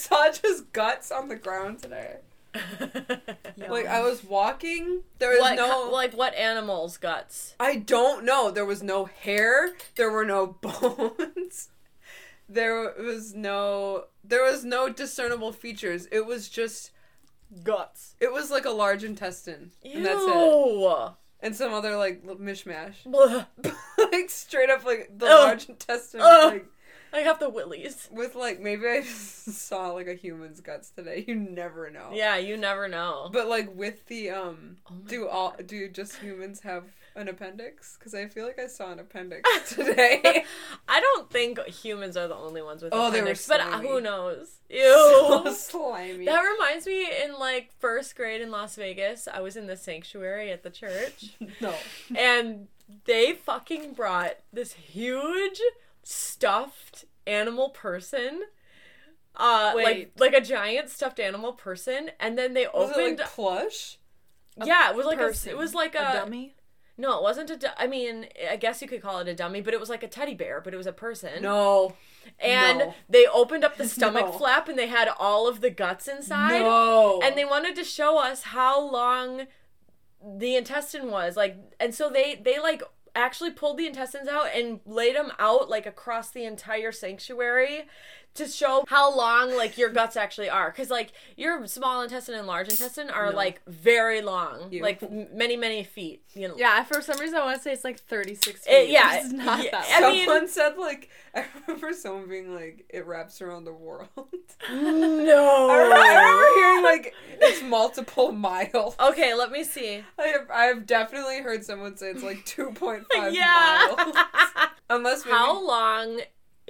saw just guts on the ground today. Like I was walking, there was what, no like what animals' guts? I don't know. There was no hair. There were no bones. There was no there was no discernible features. It was just Guts. it was like a large intestine. Ew. And that's it. And some other like mishmash. Like straight up like the large intestine like I have the willies. with like maybe I just saw like a human's guts today. You never know. Yeah, you never know. But like with the um Oh do all do just humans have an appendix? Because I feel like I saw an appendix today. I don't think humans are the only ones with Oh, appendix, but who knows? so Ew. slimy. That reminds me in like first grade in Las Vegas, I was in the sanctuary at the church no. and they fucking brought this huge stuffed animal person. Uh like Wait. like a giant stuffed animal person and then they Was opened it like plush? Yeah, it was like a, it was like a, a dummy. No, it wasn't a du- I mean, I guess you could call it a dummy, but it was like a teddy bear, but it was a person. No. And No. they opened up the stomach No. flap and they had all of the guts inside. No. And they wanted to show us how long the intestine was. Like and so they they like actually pulled the intestines out and laid them out like across the entire sanctuary to show how long like your guts actually are cuz like your small intestine and large intestine are No. like very long Ew. like m- many many feet you know Yeah, for some reason I want to say it's like 36 feet. It- yeah, It's not yeah, that I long. mean- Someone said like I remember someone being like it wraps around the world. no I remember, I remember hearing like it's multiple miles. okay let me see I have I've definitely heard someone say it's like two point five yeah miles. Unless maybe how long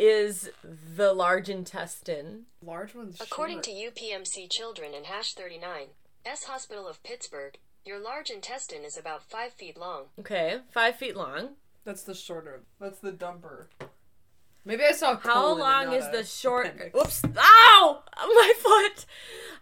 is the large intestine large ones. According short. to UPMC Children and Hash 39, S Hospital of Pittsburgh, your large intestine is about 5 feet long. okay five feet long That's the shorter. That's the dumper. Maybe I saw. a How colon and long not is a the short? appendix. Whoops! Ow! My foot.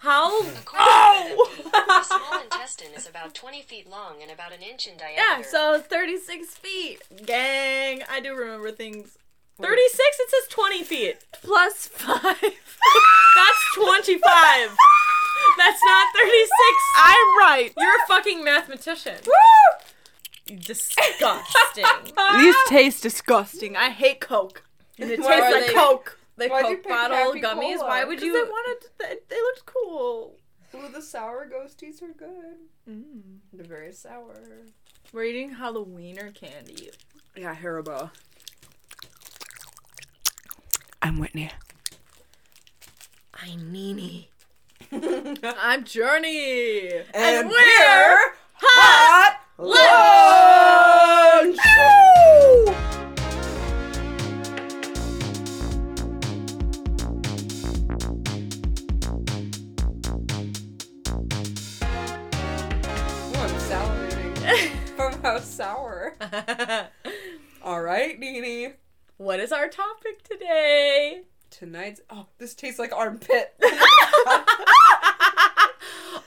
How? According Oh! the small intestine is about 20 feet long and about an inch in diameter. Yeah, so it's 36 feet. Gang, I do remember things. Thirty-six. It says twenty feet. Plus 5. That's twenty-five. That's not thirty-six. I'm right. You're a fucking mathematician. You Disgusting. These taste disgusting. I hate Coke. And it Why tastes are like they- Coke. The Why'd you Coke pick bottle Happy gummies. Cola? Why would you? they wanted, they, they looked cool. Ooh, the sour ghosties are good. Mm. They're very sour. We're eating Halloweener candy. Yeah, Haribo. I'm Whitney. I'm Nini. I'm Journey. And, we're hot lunch. Ooh, I'm salivating from how sour. All right, Nene. What is our topic today? Tonight's oh, this tastes like armpit.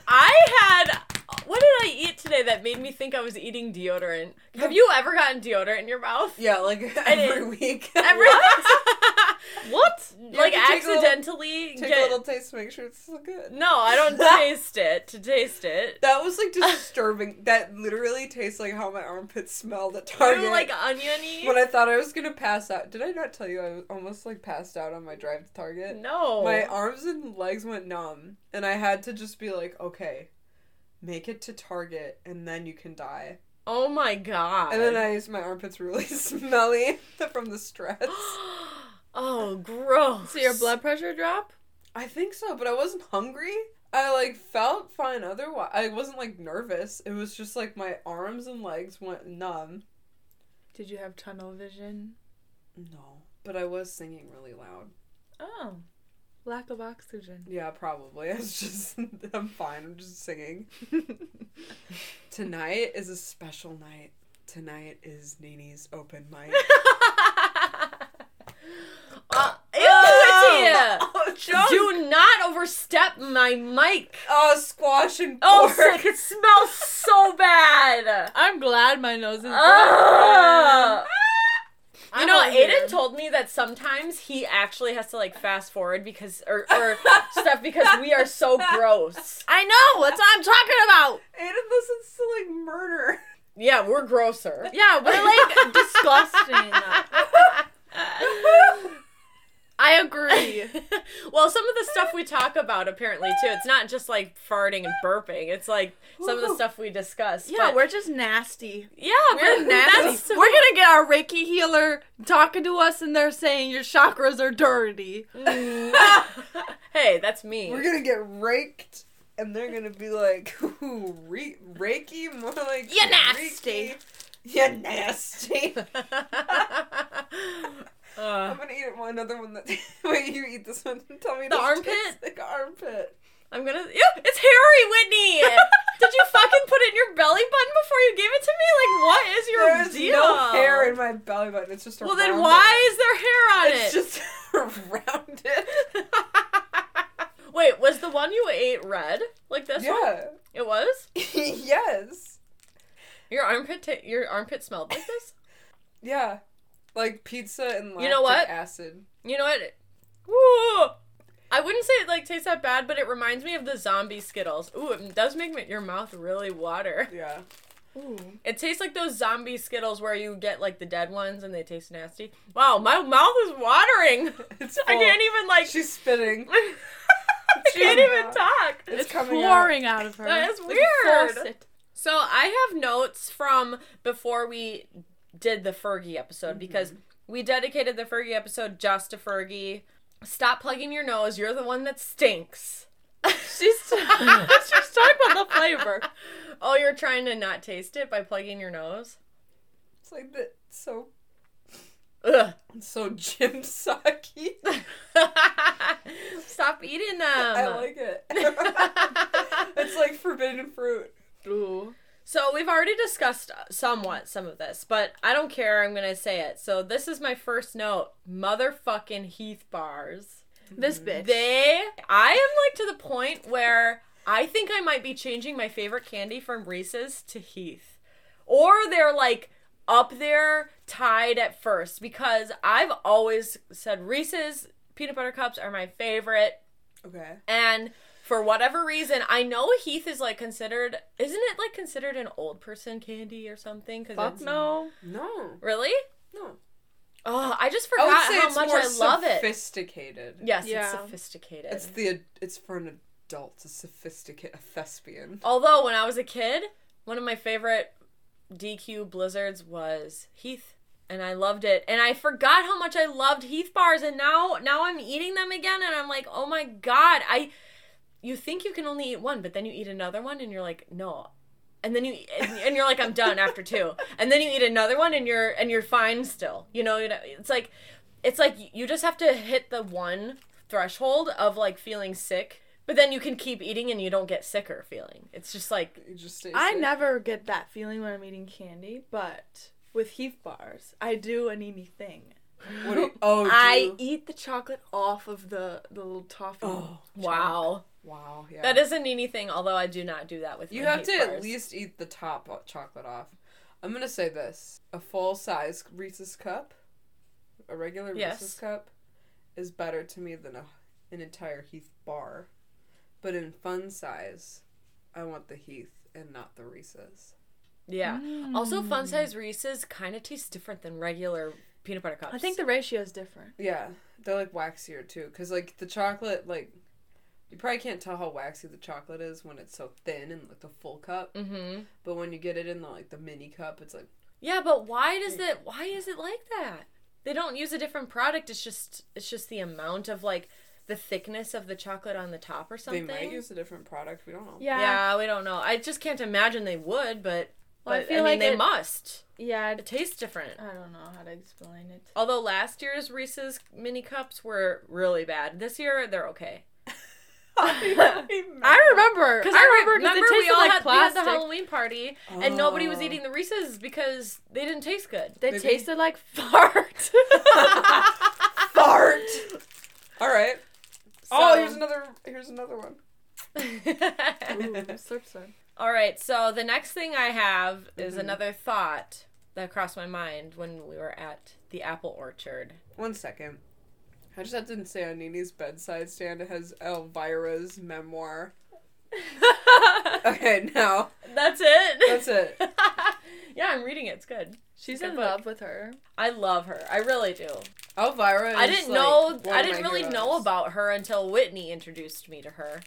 I had. What did I eat today that made me think I was eating deodorant? Have you ever gotten deodorant in your mouth? yeah, like every week. Every what? Like have to take a little- accidentally Take get? a little taste to make sure it's still good. No, I don't taste it to taste it. That was like disturbing. that literally tastes like how my armpits smelled at Target. like oniony. when I thought I was gonna pass out. Did I not tell you I was almost like passed out on my drive to Target? no. My arms and legs went numb, and I had to just be like, okay, make it to Target, and then you can die. oh my god. And then I used my armpits were really smelly from the stress. oh, gross. So your blood pressure drop? I think so, but I wasn't hungry. I like felt fine otherwise. I wasn't like nervous. It was just like my arms and legs went numb. Did you have tunnel vision? No, but I was singing really loud. Oh. Lack of oxygen. Yeah, probably. It's just I'm fine. I'm just singing. Tonight is a special night. Tonight is Nini's open mic. Uh, ew, Tia. oh, Do not overstep my mic. oh, squash and Oh, sick. It smells so bad. I'm glad my nose is Ugh. You know, Aiden told me that sometimes he actually has to like fast forward because or, or stuff because we are so gross. I know. That's what I'm talking about. Aiden listens to like murder. Yeah, we're grosser. Yeah, we're like disgusting. I agree. well, some of the stuff we talk about apparently too. It's not just like farting and burping. It's like some of the stuff we discuss. Yeah, but- we're just nasty. yeah, We're but nasty. that's so- We're gonna get our Reiki healer talking to us, and they're saying your chakras are dirty. Mm. hey, that's me. We're gonna get raked, and they're gonna be like, "Ooh, re- Reiki, more like You nasty. Reiki. You nasty." Uh, I'm gonna eat one another one that. Wait, you eat this one. Tell me The armpit? like armpit. I'm gonna. Ew, it's hairy, Whitney. Did you fucking put it in your belly button before you gave it to me? Like, what is your There's deal? no hair in my belly button. It's just a well, then why is there hair on It's it? It's just around it. Wait, was the one you ate red like this one? Yeah. It was. yes. Your armpit. ta- your armpit smelled like this. Yeah. Like pizza and lactic You know what? acid. You know what? Woo! I wouldn't say it like tastes that bad, but it reminds me of the zombie Skittles. Ooh, it does make my- your mouth really water. Yeah. Ooh. It tastes like those zombie Skittles where you get like the dead ones and they taste nasty. Wow, my mouth is watering. It's I can't even like. She's spitting. I can't even not. talk. It's, It's coming out. pouring out. of her. That is weird. faucet. So I have notes from before we did the Fergie episode because mm-hmm. we dedicated the Fergie episode just to Fergie. Stop plugging your nose. You're the one that stinks. She's she's talking about the flavor. Oh, you're trying to not taste it by plugging your nose? It's like that. So Ugh. so Jim Saki. Stop eating them. I like it. it's like forbidden fruit. Ooh. So we've already discussed somewhat some of this, but I don't care. I'm gonna say it. So this is my first note: motherfucking Heath bars. This bitch. They, I am like to the point where I think I might be changing my favorite candy from Reese's to Heath, or they're like up there tied at first because I've always said Reese's peanut butter cups are my favorite. Okay. And for whatever reason, I know Heath is like considered. Isn't it like considered an old person candy or something? Cause Fuck it's, no. No. Really? No. Oh, I just I would forgot say how it's much more I love it. sophisticated. Yes, Yeah. it's sophisticated. It's the it's for an adult, a sophisticated, a thespian. Although when I was a kid, one of my favorite DQ blizzards was Heath. And I loved it. And I forgot how much I loved Heath bars and now now I'm eating them again and I'm like, "Oh my god, I you think you can only eat one, but then you eat another one and you're like, "No." And then you and, and you're like, "I'm done after two. And then you eat another one and you're and you're fine still. You know, you know, it's like it's like you just have to hit the one threshold of like feeling sick, but then you can keep eating and you don't get sicker feeling. It's just like You just stay I sick. never get that feeling when I'm eating candy, but with Heath bars, I do an Amy thing. What do you, oh, do I you? eat the chocolate off of the, the little toffee. Oh, wow. Wow. Yeah. That isn't anything, although I do not do that with You my have Heath to at least eat the top chocolate off. I'm gonna say this: a full size Reese's cup, a regular Yes. Reese's cup, is better to me than a, an entire Heath bar. But in fun size, I want the Heath and not the Reese's. Yeah. Mm. Also, fun size Reese's kind of tastes different than regular peanut butter cups. I think the ratio is different. Yeah, they're like waxier too, cause like the chocolate, like you probably can't tell how waxy the chocolate is when it's so thin in like the full cup. Mm-hmm. But when you get it in the like the mini cup, it's like Yeah, but why does it? Why is it like that? They don't use a different product. It's just it's just the amount of like the thickness of the chocolate on the top or something. they might use a different product. We don't know. Yeah. Yeah, we don't know. I just can't imagine they would, but Well, I but I, feel mean like they it- must. Yeah. It tastes different. I don't know how to explain it. Although last year's Reese's mini cups were really bad. This year they're okay. I remember. Because I I remember 'cause remember, it we tasted all like had, we had the Halloween party and nobody was Oh. eating the Reese's because they didn't taste good. They Maybe- tasted like fart. Fart. All right. oh, here's another. Here's another one. Ooh, slurp slurp. all right, so the next thing I have is Mhm. another thought. that crossed my mind when we were at the apple orchard. One second. I just have to say on Nini's bedside stand it has Elvira's memoir. Okay, now That's it. that's it. yeah, I'm reading it. It's good. She's Good in book. love with her. I love her. I really do. Elvira. Is I didn't like, know. one I didn't my really know about her until Whitney introduced me to her,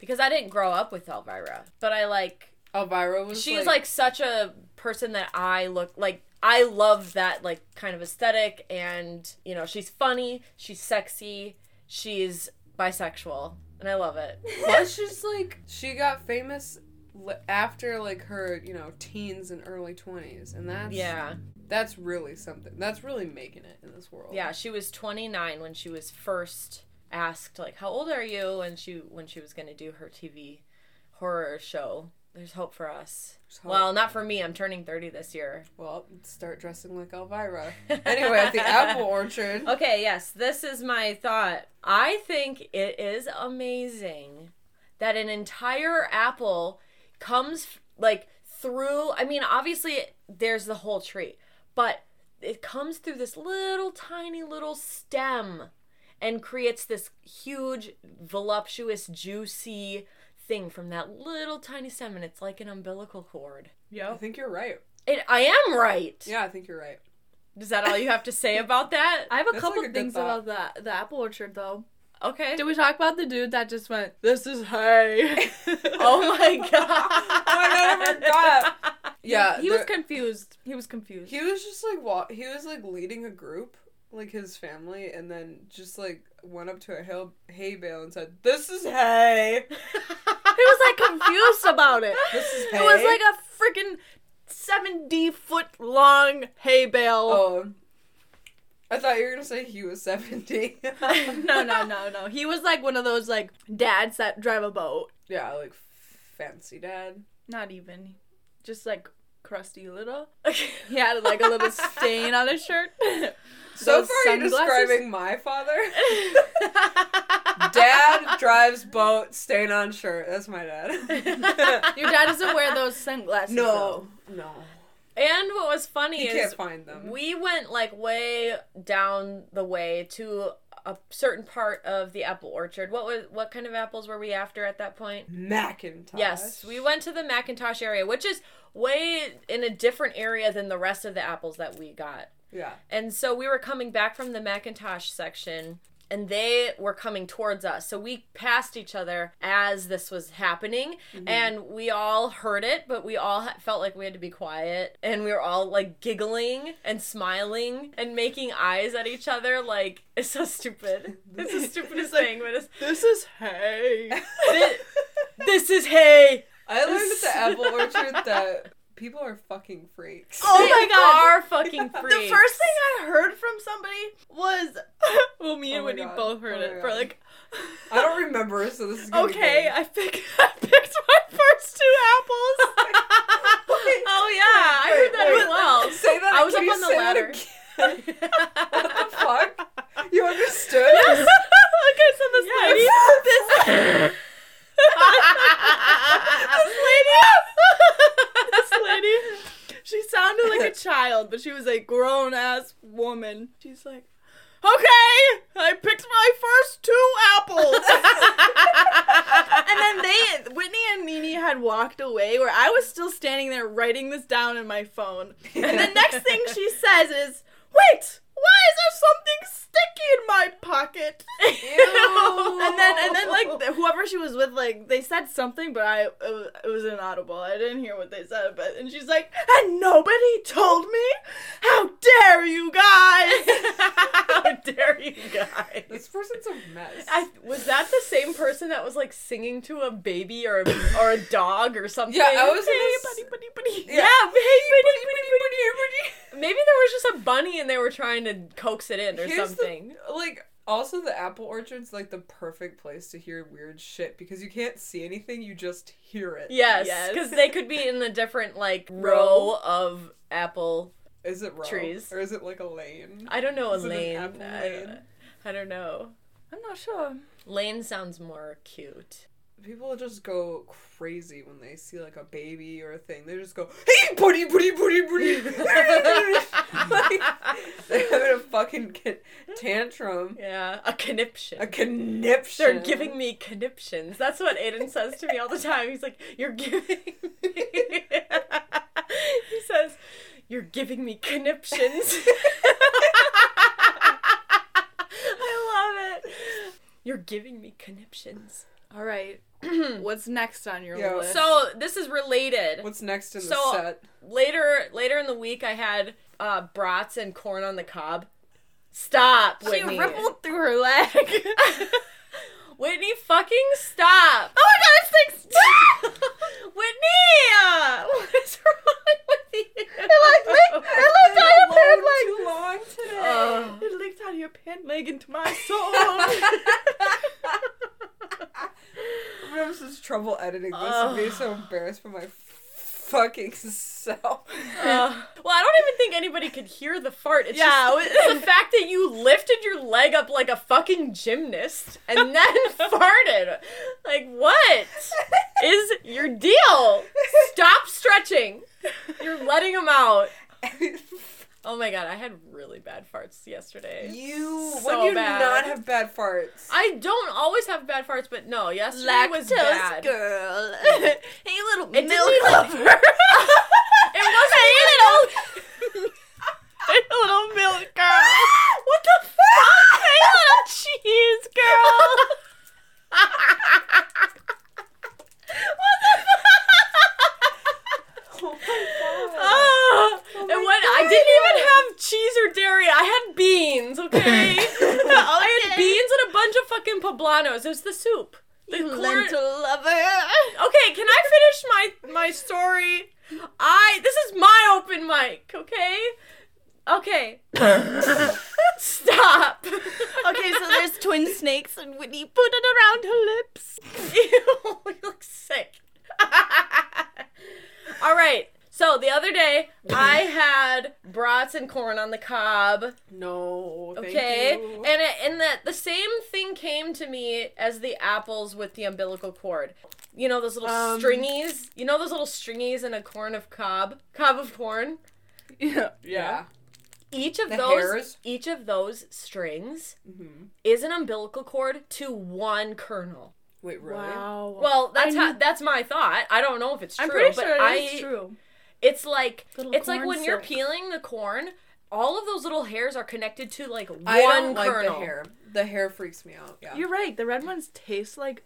because I didn't grow up with Elvira. But I like. Elvira was. She's like, such a person that I look like. I love that like kind of aesthetic, and you know she's funny, she's sexy, she's bisexual, and I love it. Plus, she's like she got famous after like her you know teens and early twenties, and that's Yeah, that's really something. That's really making it in this world. yeah. She was 29 when she was first asked like, "How old are you?" and she when she was gonna do her TV horror show. There's hope for us. Hope. Well, not for me. I'm turning 30 this year. Well, start dressing like Elvira. Anyway, at the apple orchard. Okay, yes, this is my thought. I think it is amazing that an entire apple comes like through. I mean, obviously, there's the whole tree, but it comes through this little tiny little stem and creates this huge, voluptuous, juicy thing from that little tiny stem, and it's like an umbilical cord. Yeah, I think you're right. It, I am right. Yeah, I think you're right. Is that all you have to say about that? I have a That's couple like a things about the the apple orchard though. Okay. Did we talk about the dude that just went, "This is hay"? Oh my god! Oh my God, I forgot. Yeah, he was confused. He was confused. He was just like wa- he was like leading a group, like his family, and then just like went up to a hay, hay bale and said, "This is hay. He was like confused about it. This is hay." It was like a freaking seventy foot long hay bale. oh, I thought you were gonna say he was seventy. no, no, no, no. He was like one of those like dads that drive a boat. Yeah, like fancy dad. Not even, just like crusty little. He had like a little stain on his shirt. So Those far, you're sunglasses. describing my father. dad drives boat, stain on shirt. That's my dad. Your dad doesn't wear those sunglasses. no, no, and what was funny he is can't find them. we went like way down the way to a certain part of the apple orchard. What was what kind of apples were we after at that point? McIntosh. Yes, we went to the McIntosh area, which is way in a different area than the rest of the apples that we got. Yeah. And so we were coming back from the McIntosh section and they were coming towards us. So we passed each other as this was happening mm-hmm. and we all heard it, but we all felt like we had to be quiet and we were all like giggling and smiling and making eyes at each other like it's so stupid. It's the stupidest thing, but it's This is hay. this, this is hay. I learned at the apple orchard that people are fucking freaks. Oh my They God. are fucking freaks. The first thing I heard from somebody was, well, me and Oh Whitney God. both heard Oh my it for like. I don't remember, so this is gonna Okay, good. I picked I picked my first two apples. oh yeah, I heard that Wait, as well. Say that. I was up on the ladder. again? what the fuck? You understood? okay, so this Yes. lady, this, this lady, this lady, she sounded like a child, but she was a grown ass woman. She's like, okay, I picked my first two apples. and then they, Whitney and Nini had walked away where I was still standing there writing this down in my phone. And the next thing she says is, wait, why is there something sticky in my pocket? and then and then like th- whoever she was with like they said something but i it was, it was inaudible i didn't hear what they said but and she's like and nobody told me how dare you guys How dare you guys? This person's a mess. I, was that the same person that was like singing to a baby or a, or a dog or something? yeah, I was. hey gonna s- buddy buddy buddy Yeah, hey, buddy, buddy, buddy, buddy. Maybe there was just a bunny and they were trying to coax it in or Here's the- something. like also the apple orchard's like the perfect place to hear weird shit because you can't see anything, you just hear it. Yes, Yes. because they could be in a different like row Row. of apple. Is it row? Trees. Or is it like a lane? I don't know a Is it an lane. apple I, lane? I don't know. i'm not sure Lane sounds more cute. People just go crazy when they see like a baby or a thing. They just go, "Hey, buddy, buddy, buddy, buddy!" like, they're having a fucking tantrum, Yeah, a conniption. a conniption. They're giving me conniptions. That's what Aiden says to me all the time. He's like, "You're giving me." he says, "You're giving me conniptions." I love it. You're giving me conniptions. All right. What's next on your Yeah. list? So this is related. What's next in the So- set? later, later in the week, I had uh, brats and corn on the cob. Stop, Whitney. she Whitney. rippled through her leg. Whitney, fucking stop. Oh my god, it stinks! Whitney! uh, What is wrong with you? It like licked, it licked on your pant leg. too long today. Uh, It licked out of your pant leg into my soul. I'm having such trouble editing this. I'm being so embarrassed for my fucking self. uh, well, I don't even think anybody could hear the fart. It's Yeah, just the fact that you lifted your leg up like a fucking gymnast and then farted. Like, what is your deal? Stop stretching. You're letting them out. Oh my god, I had really bad farts yesterday. you So when you bad. not have bad farts. I don't always have bad farts, but no, yesterday was bad. girl. hey, little It milk lover. It wasn't even hey, little milk girl. What the fuck? hey, little cheese girl. oh my Ah, and when I didn't even have cheese or dairy, I had beans. Okay, I had beans and a bunch of fucking poblanos. It was the soup. The You corn- lentil lover. Okay, can I finish my my story? I this is my open mic. Okay. Okay. Stop. Okay, so there's twin snakes, and Whitney put it around her lips. Ew, you look sick. All right. So the other day, I had brats and corn on the cob. No. Thank Okay, you. and it, and the the same thing came to me as the apples with the umbilical cord. You know those little Um, stringies. You know those little stringies in a corn of cob, cob of corn. Yeah. yeah. Each of The those, hairs? each of those strings hmm is an umbilical cord to one kernel. Wait, really? Wow. Well, that's how that's my thought. I don't know if it's true, I'm pretty but sure it I is true. it's like Little it's like corn when you're peeling the corn, all of those little hairs are connected to like one I one don't like kernel. the hair. The hair freaks me out. Yeah. You're right. The red ones taste like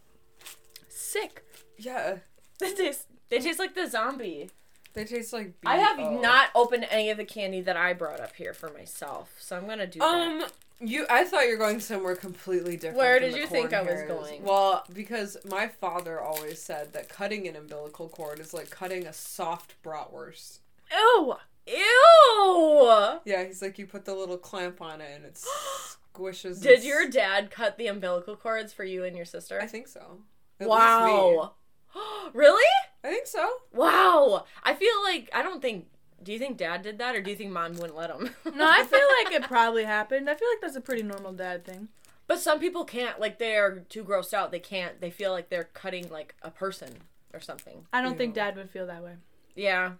sick. yeah. They taste. They taste like the zombie. They taste like. I have not opened any of the candy that I brought up here for myself, so I'm gonna do that. Um, you. I thought you were going somewhere completely different. Where did you think corn I was going? Well, because my father always said that cutting an umbilical cord is like cutting a soft bratwurst. Ew. Ew! Yeah, he's like you put the little clamp on it and it squishes. Did s- your dad cut the umbilical cords for you and your sister? I think so. At wow. really? I think so. Wow. I feel like I don't think. Do you think dad did that, or do you think mom wouldn't let him? No, I feel like it probably happened. I feel like that's a pretty normal dad thing. But some people can't. Like they're too grossed out. They can't. They feel like they're cutting like a person or something. I don't think dad would feel that way. Yeah.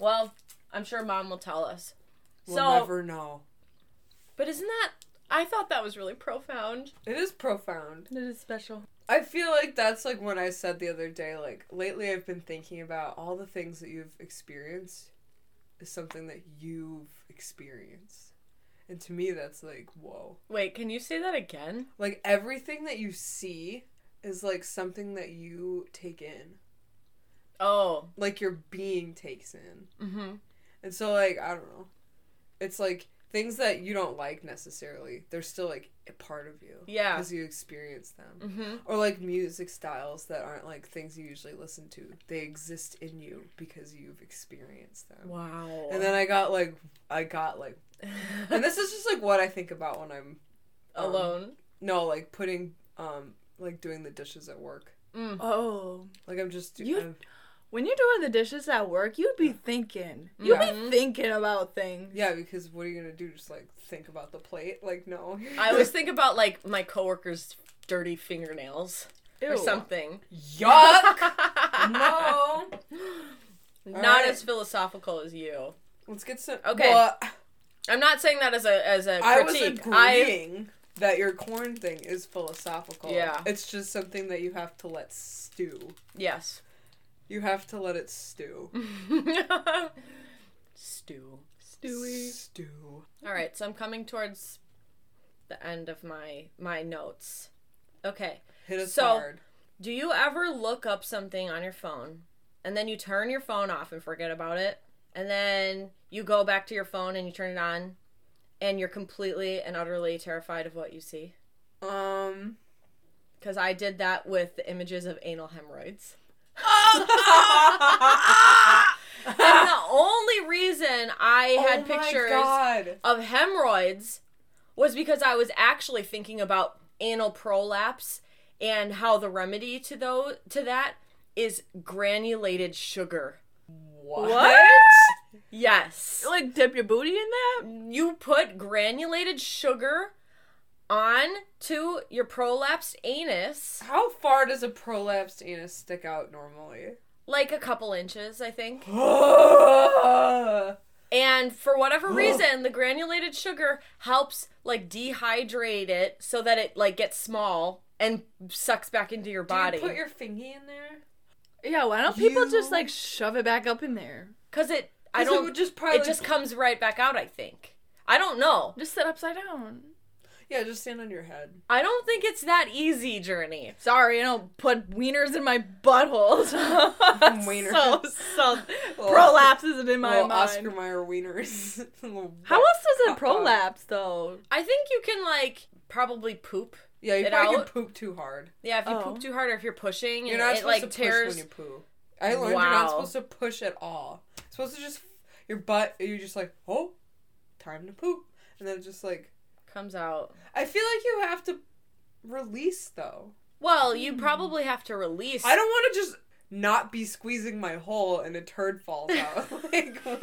Well, I'm sure mom will tell us. We'll so, never know. but isn't that? I thought that was really profound. It is profound. It is special. I feel like that's like when I said the other day, like lately I've been thinking about all the things that you've experienced is something that you've experienced. And to me that's like, whoa. Wait, can you say that again? Like everything that you see is like something that you take in. Oh. Like your being takes in. Mm-hmm. And so like, I don't know. It's like things that you don't like necessarily, they're still like a part of you. Yeah. Because you experience them. Mm-hmm. Or like music styles that aren't like things you usually listen to. They exist in you because you've experienced them. Wow. And then I got like I got like and this is just like what I think about when I'm um, alone. No, like putting um like doing the dishes at work. Mm. Oh. Like I'm just You- I'm- When you're doing the dishes at work, you'd be thinking. You'd Yeah. be thinking about things. yeah, because what are you gonna do? Just like think about the plate? Like no. I always think about like my coworkers' dirty fingernails. or something. Yuck! no. Not Alright. as philosophical as you. Let's get some. Okay. Well, I'm not saying that as a as a critique. I was agreeing that your corn thing is philosophical. Yeah. It's just something that you have to let stew. yes. You have to let it stew. Stew. Stewie. Stew. All right, so I'm coming towards the end of my my notes. Okay. Hit us So- hard. Do you ever look up something on your phone and then you turn your phone off and forget about it? And then you go back to your phone and you turn it on and you're completely and utterly terrified of what you see? Um. Because I did that with the images of anal hemorrhoids. and the only reason I oh had oh my pictures God. of hemorrhoids was because I was actually thinking about anal prolapse and how the remedy to those to that is granulated sugar. What? What? Yes. Like dip your booty in that? You put granulated sugar on to your prolapsed anus, How far does a prolapsed anus stick out normally? like a couple inches, I think. And for whatever reason, the granulated sugar helps like dehydrate it so that it like gets small and sucks back into your body. put your fingy in there? Yeah, why don't people You- just like shove it back up in there? Cause it, I 'Cause it don't. would just probably it just comes right back out. I think. I don't know. Just sit upside down. Yeah, just stand on your head. I don't think it's that easy, Journey. Sorry, I don't put wieners in my buttholes. Wieners. So, so prolapse isn't in my Little mind. Oscar Mayer wieners. How else does it hot dog. prolapse though? I think you can like probably poop. Yeah, you it probably out? can poop too hard. Yeah, if you Oh. poop too hard or if you're pushing You're not it supposed like to tears. push when you poo. I learned you're not supposed to push at all. You're supposed to just your butt. You're just like, oh, time to poop, and then just like. Comes out. I feel like you have to release though. Well, you hmm. probably have to release. I don't want to just not be squeezing my hole and a turd falls out. like what?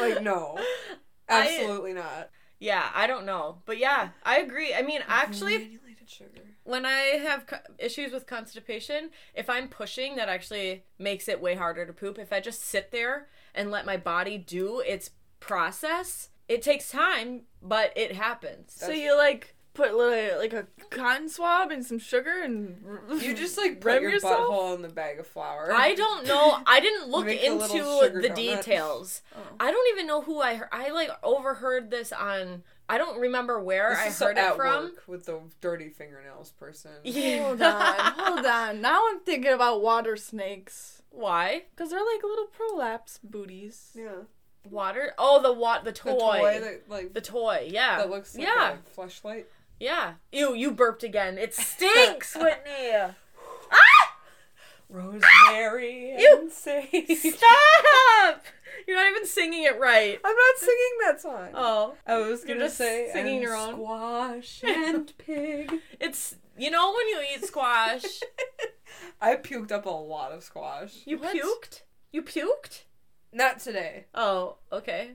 Like no, I- absolutely not. yeah, I don't know, but yeah, I agree. I mean, actually, Granulated sugar. when I have co- issues with constipation, if I'm pushing, that actually makes it way harder to poop. If I just sit there and let my body do its process, it takes time, but it happens. So you like put little like a cotton swab and some sugar and You just like put rim your yourself? butthole in the bag of flour. I don't know. I didn't look Make a little into sugar the donut. details. Oh. I don't even know who I heard. I like overheard this on. I don't remember where This I is heard at it from. work with the dirty fingernails person. Yeah. Hold on, hold on. Now I'm thinking about water snakes. Why? Cause they're like little prolapse booties. Yeah. Water? Oh, the what? The toy. The toy. that like The toy. Yeah. that looks like yeah. a flashlight. Yeah. Ew, you burped again. It stinks, Whitney. Ah! Rosemary ah! Ew. and sage. Stop! You're not even singing it right. I'm not singing that song. Oh, I was gonna say singing your own? squash and pig. it's you know when you eat squash, I puked up a lot of squash. you What? puked. You puked. Not today. Oh, okay.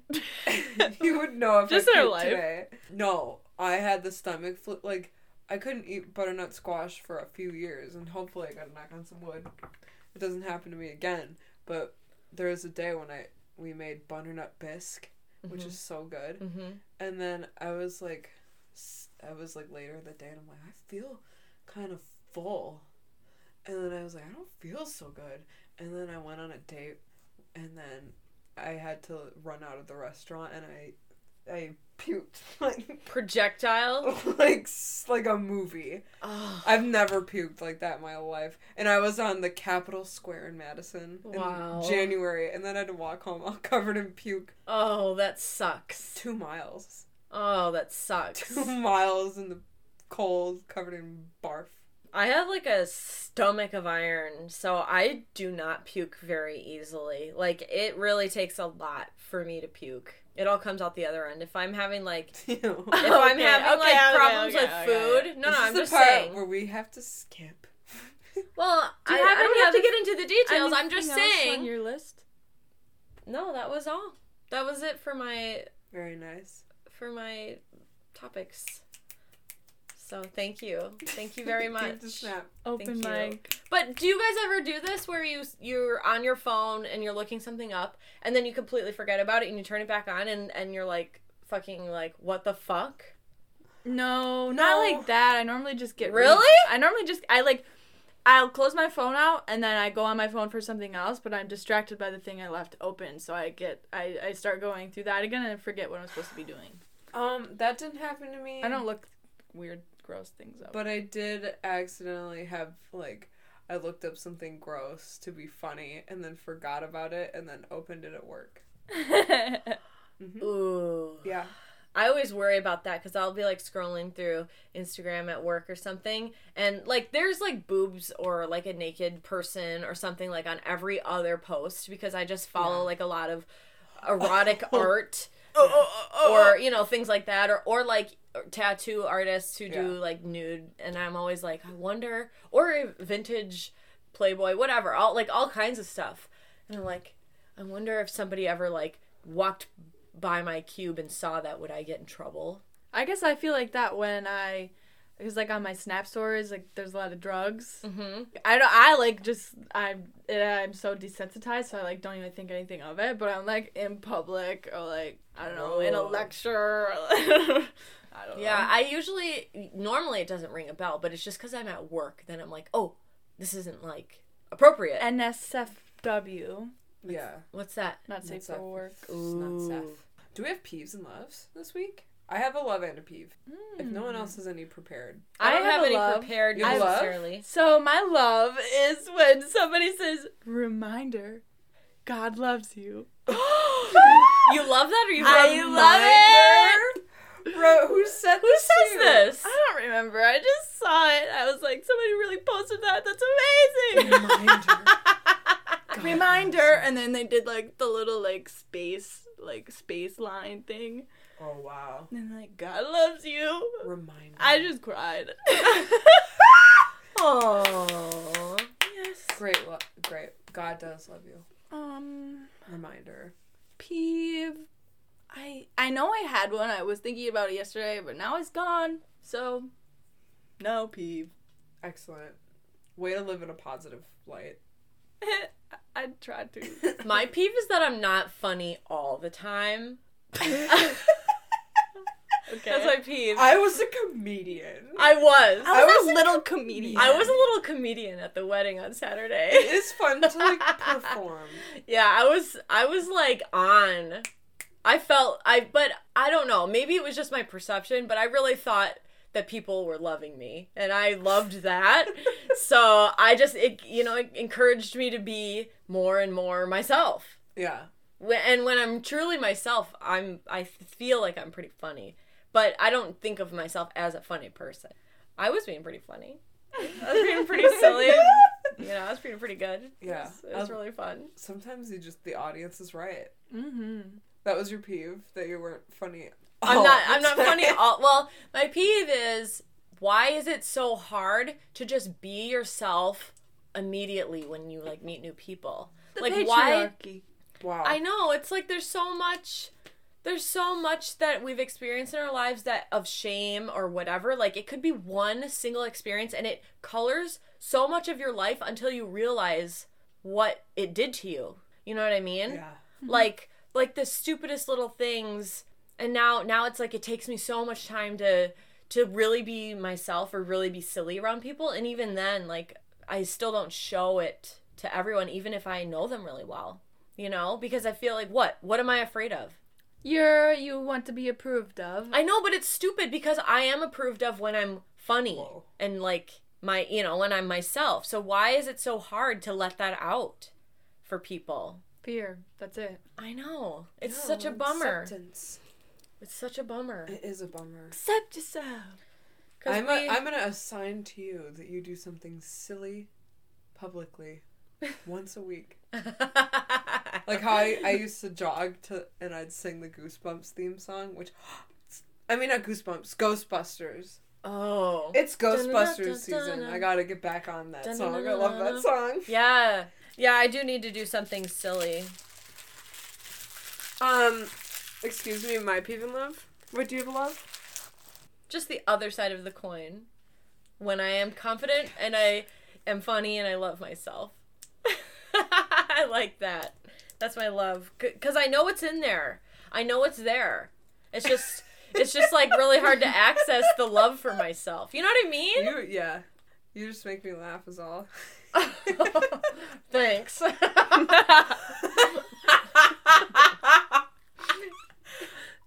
you would know if Just I in our life. today. No, I had the stomach flu. Like I couldn't eat butternut squash for a few years, and hopefully I got to knock on some wood. It doesn't happen to me again. But there was a day when I we made butternut bisque, which is so good. Mm-hmm. And then I was like, I was like later in the day, and I'm like, I feel kind of full. And then I was like, I don't feel so good. And then I went on a date, and then I had to run out of the restaurant, and I, I puked like, Projectile. like, like a movie. I've never puked like that in my life. And I was on the Capitol Square in Madison Wow. in January, and then I had to walk home all covered in puke. oh, that sucks. Two miles. Oh, that sucks. two miles in the cold, covered in barf. I have like a stomach of iron, so I do not puke very easily. Like it really takes a lot for me to puke. It all comes out the other end. If I'm having like if I'm having okay, like okay, problems okay, with okay. food, no, no, This I'm is the just part saying. where we have to skip. Well, I, I don't have to get into the details. I'm just saying. on your list. No, that was all. That was it for my Very nice. for my topics. So thank you, thank you very much. the snap. Open mic. But do you guys ever do this where you you're on your phone and you're looking something up and then you completely forget about it and you turn it back on and and you're like fucking like what the fuck? No, No. not like that. I normally just get Really? I normally just I like I'll close my phone out and then I go on my phone for something else, but I'm distracted by the thing I left open, so I get I, I start going through that again and I forget what I'm supposed to be doing. Um, that didn't happen to me. I don't look weird, gross things up. But I did accidentally have like I looked up something gross to be funny and then forgot about it and then opened it at work. Mm-hmm. Ooh. Yeah. I always worry about that because I'll be like scrolling through Instagram at work or something, and like there's like boobs or like a naked person or something like on every other post because I just follow Yeah. like a lot of erotic oh. art Oh, oh, oh or you know things like that or or like tattoo artists who do Yeah. like nude and I'm always like I wonder or vintage Playboy whatever all like all kinds of stuff and I'm like I wonder if somebody ever like walked by my cube and saw that would I get in trouble I guess I feel like that when I because like on my snap stories like there's a lot of drugs. mm-hmm. I don't. I like just I'm. I'm so desensitized, so I like don't even think anything of it. But I'm like in public or like I don't know in a Oh. lecture. Or, I don't Yeah, know. I usually normally it doesn't ring a bell, but it's just because I'm at work. Then I'm like, oh, this isn't like appropriate. NSFW, Yeah. What's that? not safe for work. It's not safe. Do we have peeves and loves this week? I have a love and a peeve. If no one hmm. else has any prepared. I don't have have, any love. prepared You have love? So my love is when somebody says reminder, God loves you. You love that, or you I love it. Bro, who said Who this? to says you? this? I don't remember. I just saw it. I was like, somebody really posted that. That's amazing. Reminder. God Reminder, and then they did like the little like space like space line thing, Oh wow. and like God loves you. Reminder. I just cried. Oh. yes. Great, lo- great. God does love you. Um, Reminder. peeve. I I know I had one. I was thinking about it yesterday, but now it's gone. So, no peeve. Excellent. Way to live in a positive light. I tried to. My peeve is that I'm not funny all the time. Okay. That's my peeve. I was a comedian. I was. I was, was a little comedian. I was a little comedian at the wedding on Saturday. It is fun to like perform. Yeah, I was I was like on. I felt I but I don't know. Maybe it was just my perception, but I really thought that people were loving me and I loved that. so, I just it you know, it encouraged me to be more and more myself. Yeah. Wh- And when I'm truly myself, I'm I feel like I'm pretty funny. But I don't think of myself as a funny person. I was being pretty funny. I was being pretty silly. You know, I was being pretty good. Yeah. It was, it was Um, really fun. Sometimes you just the audience is right. Mm-hmm. That was your peeve that you weren't funny. I'm not I'm not time. funny all well, my peeve is why is it so hard to just be yourself immediately when you like meet new people? like why Wow. I know, it's like there's so much there's so much that we've experienced in our lives that of shame or whatever. Like it could be one single experience and it colors so much of your life until you realize what it did to you. You know what I mean? Yeah. Mm-hmm. like like the stupidest little things. And now now it's like it takes me so much time to to really be myself or really be silly around people. And even then like i still don't show it to everyone even if i know them really well you know? Because i feel like what? What am i afraid of? You're you want to be approved of. i know but it's stupid because i am approved of when i'm funny Whoa. and like my you know when i'm myself. So why is it so hard to let that out for people Fear. That's it. i know it's No, such a bummer Acceptance. it's such a bummer It is a bummer. Accept yourself. 'Cause I'm, we- a, I'm gonna assign to you that you do something silly publicly once a week. Like how I, I used to jog to and I'd sing the Goosebumps theme song, which I mean not Goosebumps, Ghostbusters. oh. It's. Ghostbusters season. I gotta get back on that song. I love that song. Yeah. Yeah, I do need to do something silly. Um, excuse me, my peeve love. What do you have a love? just the other side of the coin. When I am confident and I am funny and I love myself. I like that. That's my love cuz I know it's in there. I know it's there. It's just it's just like really hard to access the love for myself. You know what I mean? You yeah. You just make me laugh is all. Thanks.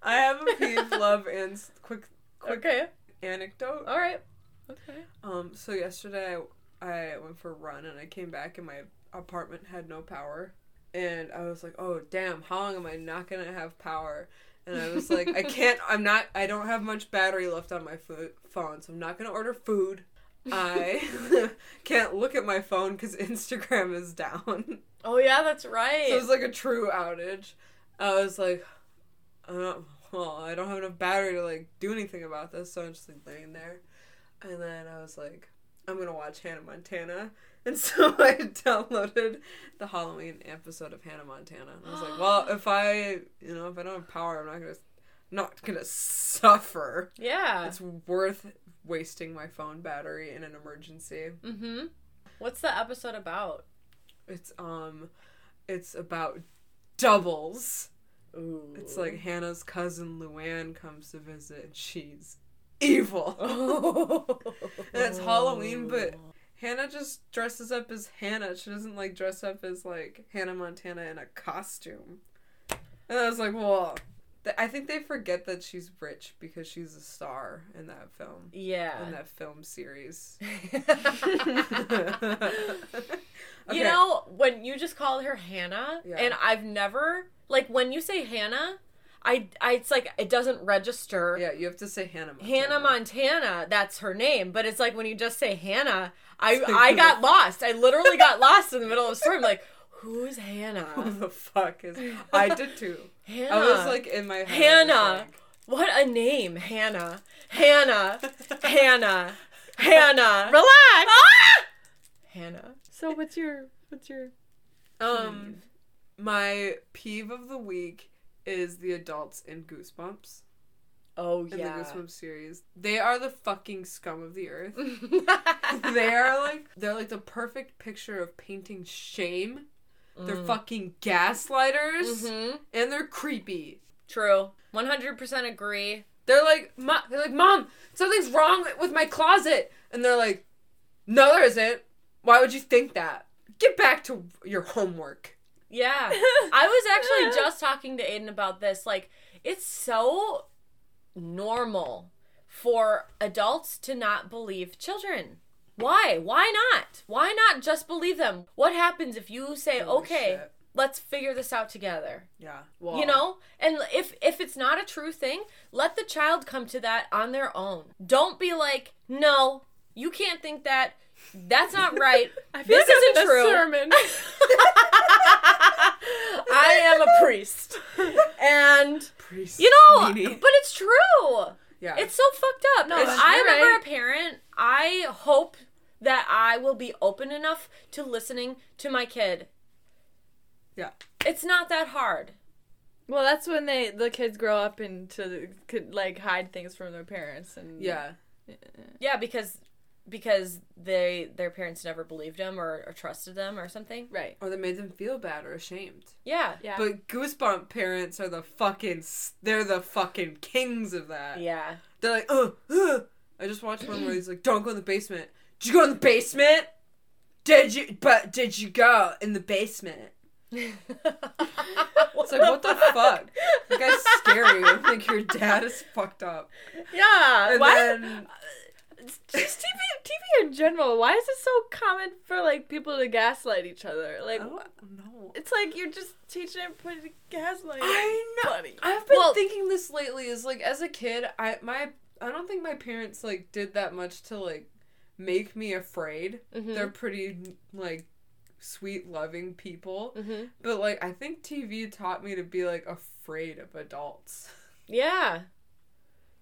I have a peeve, love, and s- quick quick okay. anecdote. All right. Okay. Um, so yesterday I, I went for a run and I came back and my apartment had no power. And I was like, oh, damn, how long am I not gonna have power? And I was like, I can't, I'm not, I don't have much battery left on my fo- phone, so I'm not gonna order food. I can't look at my phone because Instagram is down. Oh yeah, that's right. So it was like a true outage. I was like, uh, well, I don't have enough battery to like do anything about this, so I'm just like laying there. And then I was like, I'm gonna watch Hannah Montana. And so I downloaded the Halloween episode of Hannah Montana. And I was like, well, if I, you know, if I don't have power, I'm not gonna, not gonna suffer. yeah. It's worth wasting my phone battery in an emergency. Mhm. What's the episode about? It's um, it's about doubles. Ooh. It's like Hannah's cousin Luann comes to visit and she's evil. and it's Halloween, but Hannah just dresses up as Hannah. She doesn't like dress up as like Hannah Montana in a costume. And I was like, well, I think they forget that she's rich because she's a star in that film. yeah. In that film series. You know, when you just called her Hannah, Yeah. and I've never like when you say Hannah, I, I it's like it doesn't register. Yeah, you have to say Hannah Montana. Hannah Montana, that's her name, but it's like when you just say Hannah, I I got lost. I literally got lost in the middle of the story. I'm like, who's Hannah? Who the fuck is? Hannah? I did too. Hannah. I was like in my head. Hannah. What a name, Hannah. Hannah. Hannah. Hannah. Relax. Ah! Hannah. So what's your what's your Um, my peeve of the week is the adults in Goosebumps Oh in yeah. the Goosebumps series. They are the fucking scum of the earth. they are like they're like the perfect picture of painting shame. They're fucking gaslighters Mhm. and they're creepy. True. 100% agree. They're like, Mo- they're like, mom, something's wrong with my closet, and they're like, no, there isn't. Why would you think that? Get back to your homework. Yeah. I was actually just talking to Aiden about this. Like, it's so normal for adults to not believe children. Why? Why not? Why not just believe them? What happens if you say, Holy okay, shit. let's figure this out together? Yeah. Well, You know? And if if it's not a true thing, let the child come to that on their own. Don't be like, "No, you can't think that. That's not right. I feel this like I'm isn't a true." sermon. I am a priest. And priest. you know, meanie. but it's true. Yeah. It's so fucked up. No, I'm ever right. a parent, I hope that I will be open enough to listening to my kid. yeah. It's not that hard. well, that's when they the kids grow up into could like hide things from their parents and Yeah. Yeah, because because they their parents never believed them or, or trusted them or something. right. Or they made them feel bad or ashamed. Yeah. Yeah. But Goosebump parents are the fucking. They're the fucking kings of that. Yeah. They're like, oh, uh. I just watched one where he's like, don't go in the basement. Did you go in the basement? Did you? But did you go in the basement? It's like, what the fuck? The guy's scary. like, your dad is fucked up. Yeah. And Why? then, Just TV, TV in general. Why is it so common for like people to gaslight each other? Like, I wh- it's like you're just teaching everybody to gaslight. I know. Funny. I've been Well- thinking this lately. Is like, as a kid, I my I don't think my parents like did that much to like make me afraid. Mhm. They're pretty like sweet, loving people. Mhm. But like, I think TV taught me to be like afraid of adults. Yeah.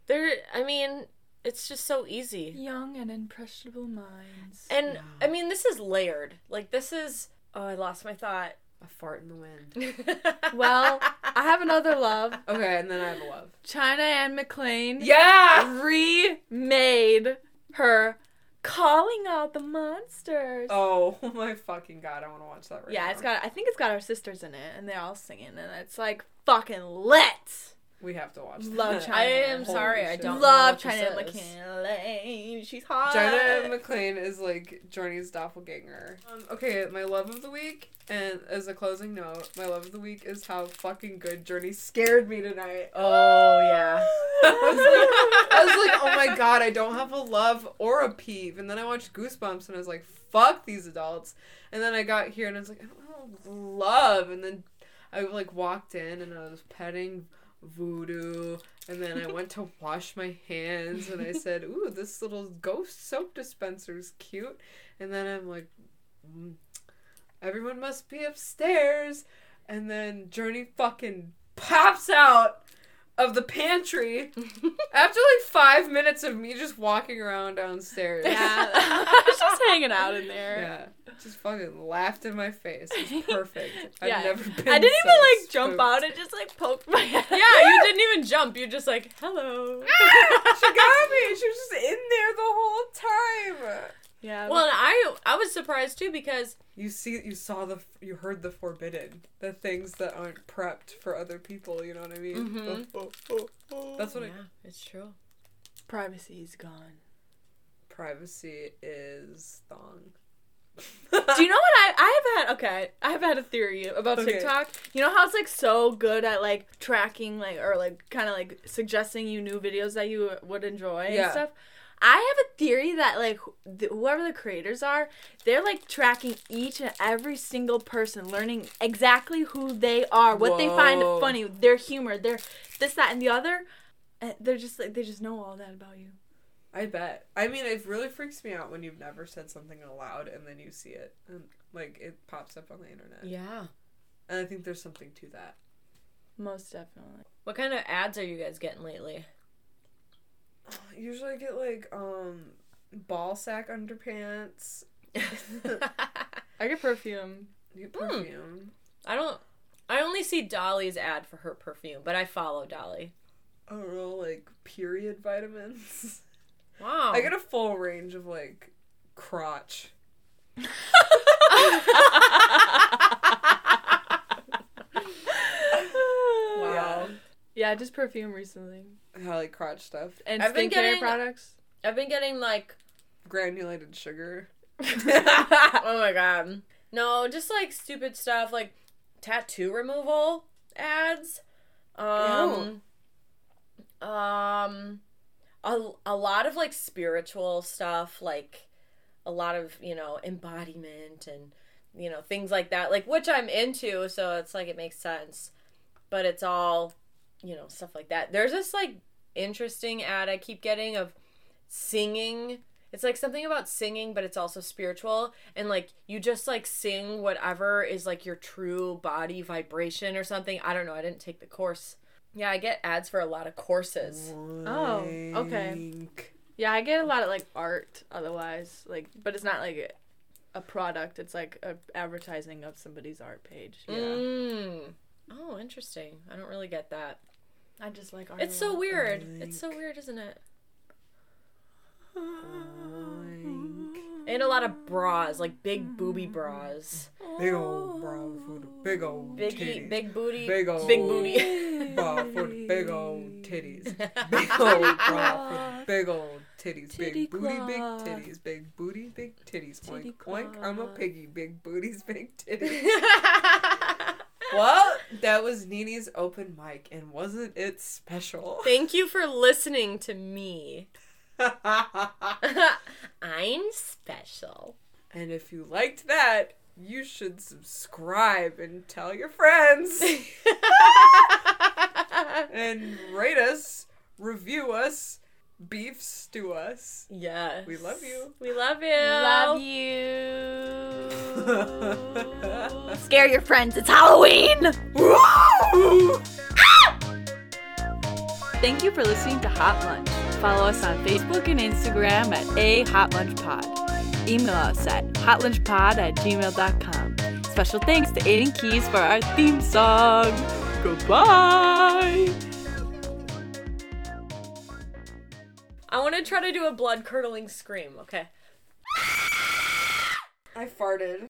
There. I mean, it's just so easy. Young and impressionable minds. And I mean, this is layered. Like this is. Oh, I lost my thought. A fart in the wind. Well, I have another love. Okay, and then I have a love. China Anne McClain Yeah. remade her Calling All the Monsters. Oh, oh my fucking god! I want to watch that right yeah, now. it's got. I think it's got our sisters in it, and they're all singing, and it's like fucking lit. We have to watch. Love that. China. I am Holy sorry, I don't know Love what China is. McClain. She's hot. China McClain is like Journey's doppelganger. Um, okay, my love of the week, and as a closing note, my love of the week is how fucking good Journey scared me tonight. Oh yeah. I was like, I was like, oh my god, I don't have a love or a peeve. And then I watched Goosebumps, and I was like, fuck these adults. And then I got here, and I was like, I don't have love. And then I like walked in, and I was petting Voodoo, and then I went to wash my hands, and I said, ooh, this little ghost soap dispenser's cute. And then I'm like, mm, everyone must be upstairs. And then Journey fucking pops out of the pantry after like five minutes of me just walking around downstairs. Yeah, I was just hanging out in there. Yeah. Just fucking laughed in my face. It was perfect. Yeah. I've never been I didn't so even like jump out. It just like poked my head. Yeah, you didn't even jump. You're just like, hello. she got me. She was just in there the whole time. Yeah. Well, and I I was surprised too because You see, you saw the, you heard the forbidden, the things that aren't prepped for other people. You know what I mean? Mhm. Oh, oh, oh. That's what yeah, I. it's true. privacy is gone. Privacy is thong. Do you know what I I have had? Okay, I have had a theory about Okay. TikTok. You know how it's like so good at like tracking like or like kind of like suggesting you new videos that you would enjoy Yeah. and stuff. I have a theory that like th- whoever the creators are, they're like tracking each and every single person, learning exactly who they are, what they find funny, their humor, their this, that, and the other. And they're just like they just know all that about you. I bet. I mean, it really freaks me out when you've never said something aloud and then you see it and like it pops up on the internet. Yeah. And I think there's something to that. Most definitely. What kind of ads are you guys getting lately? Usually I get like um ball sack underpants. I get perfume. You get Hmm. perfume. I don't. I only see Dolly's ad for her perfume, but I follow Dolly. I don't know, like period vitamins. Wow. I get a full range of like crotch. wow. Yeah, just perfume recently. I like crotch stuff. And I've been skincare getting- products. I've been getting like, Granulated sugar. oh my god, no, just like stupid stuff like tattoo removal ads. Um, um, a a lot of like spiritual stuff, like a lot of you know embodiment and you know things like that, like which I'm into. So it's like it makes sense, but it's all you know stuff like that. There's this like interesting ad I keep getting of singing. It's like something about singing but it's also spiritual. And like you just like sing whatever is like your true body vibration or something. I don't know. I didn't take the course. Yeah i get ads for a lot of courses. Oh, okay. Yeah, I get a lot of like art otherwise, like, but it's not like a, a product. It's like a advertising of somebody's art page. Yeah, mm. oh interesting. I don't really get that I just like art. it's so lot. weird it's so weird isn't it Wink. and a lot of bras like big booby bras Big old bra for the big old big titties. big booty Big old big booty bra for the big old titties. Big old bra for the big old titties. Titty big booty, big cloth. titties. Big booty, big titties. Titty Oink, oink. I'm a cloth. piggy. Big booties, big titties. well, that was Nini's open mic, and wasn't it special? thank you for listening to me i'm special and if you liked that, you should subscribe and tell your friends. and rate us, review us, beef stew us. Yes. We love you. We love you. Love you. Scare your friends. It's Halloween. Ah! Thank you for listening to Hot Lunch. Follow us on Facebook and Instagram at A Hot Lunch Pod. Email us at hotlunchpod at gmail.com. Special thanks to Aiden Keys for our theme song. Goodbye. I want to try to do a blood curdling scream. Okay. I farted.